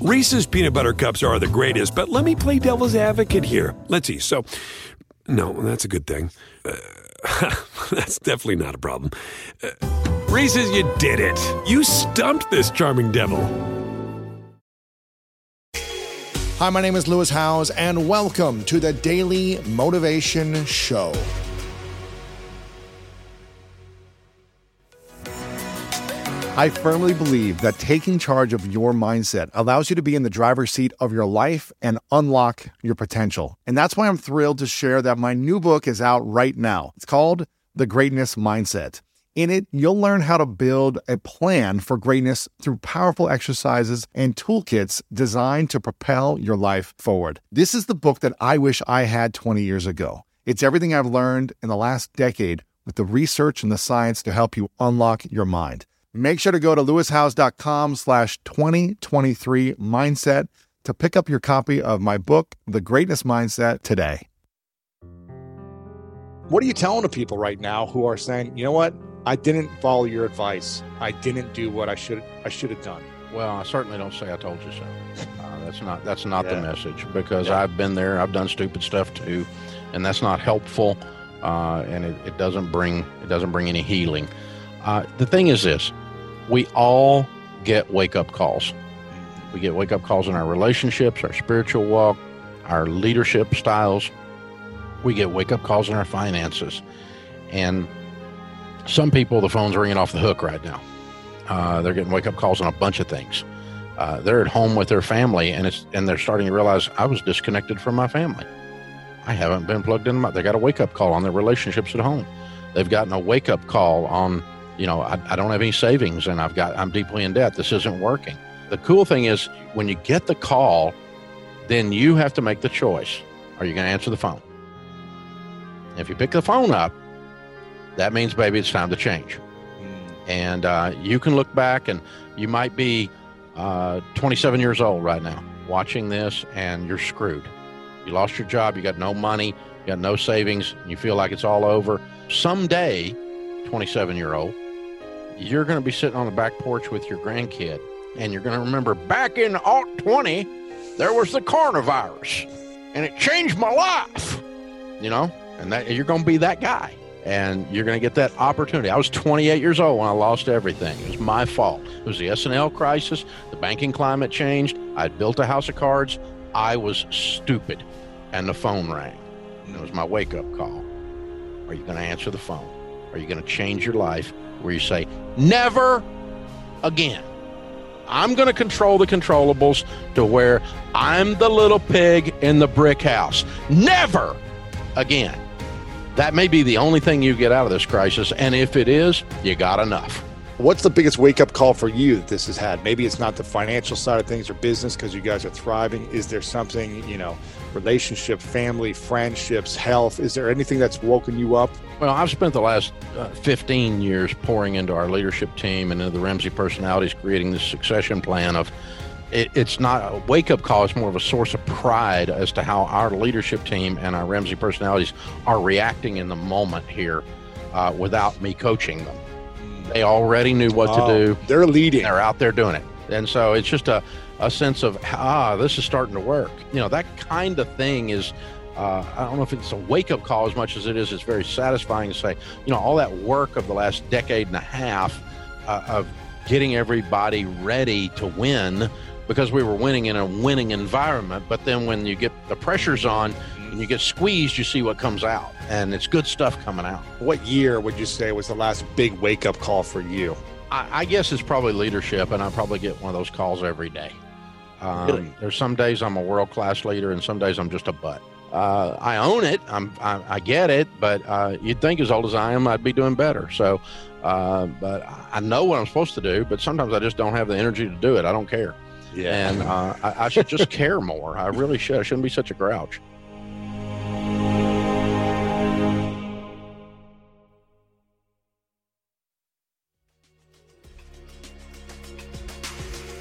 Reese's peanut butter cups are the greatest, but let me play devil's advocate here. Let's see. So, no, that's a good thing. Uh, that's definitely not a problem. Uh, Reese's, you did it. You stumped this charming devil. Hi, my name is Lewis Howes, and welcome to the Daily Motivation Show. I firmly believe that taking charge of your mindset allows you to be in the driver's seat of your life and unlock your potential. And that's why I'm thrilled to share that my new book is out right now. It's called The Greatness Mindset. In it, you'll learn how to build a plan for greatness through powerful exercises and toolkits designed to propel your life forward. This is the book that I wish I had 20 years ago. It's everything I've learned in the last decade with the research and the science to help you unlock your mind. Make sure to go to lewishowes.com slash 2023 mindset to pick up your copy of my book, The Greatness Mindset, today. What are you telling to people right now who are saying, you know what? I didn't follow your advice. I didn't do what I should I should have done. Well, I certainly don't say I told you so. Uh, that's not that's not Yeah. the message because Yeah. I've been there. I've done stupid stuff too, and that's not helpful. Uh, and it, it doesn't bring it doesn't bring any healing. Uh, the thing is this: we all get wake up calls. We get wake up calls in our relationships, our spiritual walk, our leadership styles. We get wake up calls in our finances, and some people the phone's ringing off the hook right now. Uh, they're getting wake up calls on a bunch of things. Uh, they're at home with their family, and it's and they're starting to realize I was disconnected from my family. I haven't been plugged in. My, they got a wake up call on their relationships at home. They've gotten a wake up call on, you know, I, I don't have any savings, and I've got I'm deeply in debt. This isn't working. The cool thing is when you get the call, then you have to make the choice. Are you going to answer the phone? If you pick the phone up, that means baby, it's time to change and uh, you can look back and you might be uh, 27 years old right now watching this and you're screwed you lost your job you got no money you got no savings and you feel like it's all over someday 27 year old you're going to be sitting on the back porch with your grandkid and you're going to remember back in alt 20 there was the coronavirus and it changed my life you know and that you're going to be that guy and you're going to get that opportunity. I was 28 years old when I lost everything. It was my fault. It was the S&L crisis. The banking climate changed. I'd built a house of cards. I was stupid. And the phone rang. It was my wake up call. Are you going to answer the phone? Are you going to change your life where you say, never again? I'm going to control the controllables to where I'm the little pig in the brick house. Never again. That may be the only thing you get out of this crisis. And if it is, you got enough. What's the biggest wake up call for you that this has had? Maybe it's not the financial side of things or business because you guys are thriving. Is there something, you know, relationship, family, friendships, health? Is there anything that's woken you up? Well, I've spent the last uh, 15 years pouring into our leadership team and into the Ramsey personalities, creating this succession plan of it, it's not a wake up call, it's more of a source of pride as to how our leadership team and our Ramsey personalities are reacting in the moment here uh, without me coaching them. They already knew what Oh, to do. They're leading. They're out there doing it. And so it's just a, a sense of, ah, this is starting to work. You know, that kind of thing is, uh, I don't know if it's a wake up call as much as it is, it's very satisfying to say, you know, all that work of the last decade and a half uh, of getting everybody ready to win because we were winning in a winning environment. But then when you get the pressures on and you get squeezed, you see what comes out. And it's good stuff coming out. What year would you say was the last big wake up call for you? I, I guess it's probably leadership, and I probably get one of those calls every day. Um, Really? There's some days I'm a world class leader, and some days I'm just a butt. Uh, I own it. I'm, I, I get it, but uh, you'd think as old as I am, I'd be doing better. So, uh, but I know what I'm supposed to do, but sometimes I just don't have the energy to do it. I don't care, and uh, I, I should just care more. I really should. I shouldn't be such a grouch.